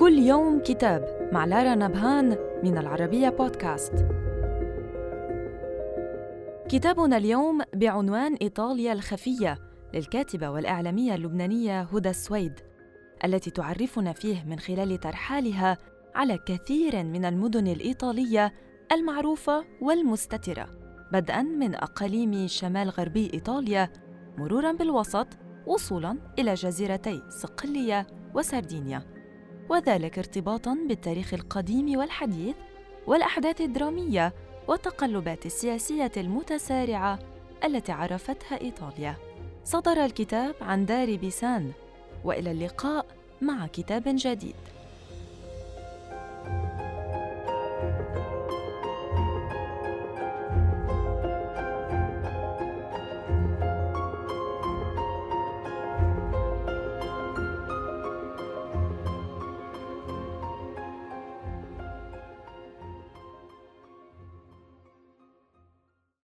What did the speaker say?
كل يوم كتاب مع لارا نبهان من العربية بودكاست. كتابنا اليوم بعنوان إيطاليا الخفية للكاتبة والإعلامية اللبنانية هدى السويد التي تعرفنا فيه من خلال ترحالها على كثير من المدن الإيطالية المعروفة والمستترة بدءا من أقاليم شمال غربي إيطاليا مرورا بالوسط وصولا إلى جزيرتي صقلية وسردينيا وذلك ارتباطا بالتاريخ القديم والحديث والأحداث الدرامية والتقلبات السياسية المتسارعة التي عرفتها إيطاليا. صدر الكتاب عن دار بيسان وإلى اللقاء مع كتاب جديد.